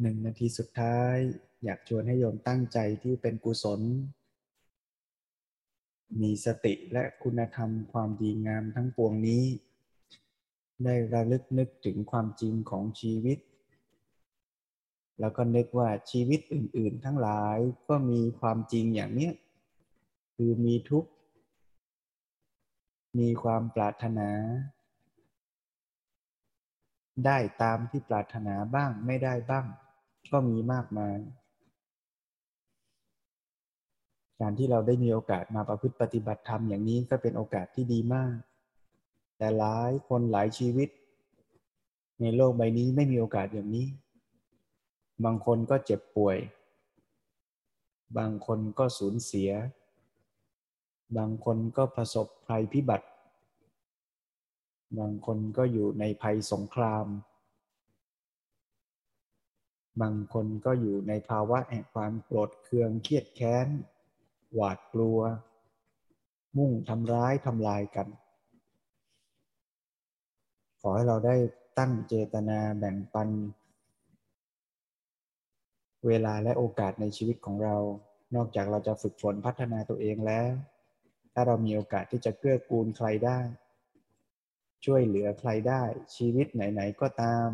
หนึ่งนาทีสุดท้าย อยากชวนให้โยมตั้งใจที่เป็นกุศล มีสติและคุณธรรมความดีงามทั้งปวงนี้ ได้ระลึกนึกถึงความจริงของชีวิต แล้วก็นึกว่าชีวิตอื่น ๆ ทั้งหลายก็มีความจริงอย่างเนี้ยคือมีทุกข์ มีความปรารถนา ได้ตามที่ปรารถนาบ้างไม่ได้บ้าง ก็มีมากมาย การที่เราได้มีโอกาสมาประพฤติปฏิบัติธรรมอย่างนี้ก็เป็นโอกาสที่ดีมาก แต่หลายคนหลายชีวิต ในโลกใบนี้ไม่มีโอกาสอย่างนี้ บางคนก็เจ็บป่วย บางคนก็สูญเสีย บางคนก็ประสบภัยพิบัติ บางคนก็อยู่ในภัยสงคราม บางคนก็อยู่ในภาวะแห่งความโกรธเคืองเครียดแค้น หวาดกลัว มุ่งทำร้ายทำลายกัน ขอให้เราได้ตั้งเจตนาแบ่งปัน เวลาและโอกาสในชีวิตของเรา นอกจากเราจะฝึกฝนพัฒนาตัวเองแล้ว ถ้าเรามีโอกาสที่จะเกื้อกูลใครได้ ช่วยเหลือใครได้ชีวิตไหน ๆ ก็ตาม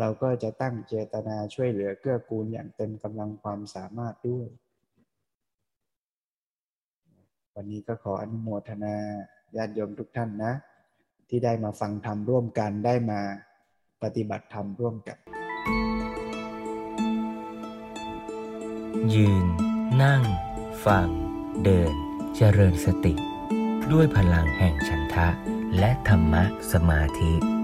เราก็จะตั้งเจตนาช่วยเหลือเกื้อกูลอย่างเต็มกำลังความสามารถด้วย วันนี้ก็ขออนุโมทนาญาติโยมทุกท่านนะ ที่ได้มาฟังธรรมร่วมกันได้มาปฏิบัติธรรมร่วมกัน ยืน นั่ง ฟัง เดิน เจริญสติ ด้วยพลังแห่งฉันทะ และธรรมะสมาธิ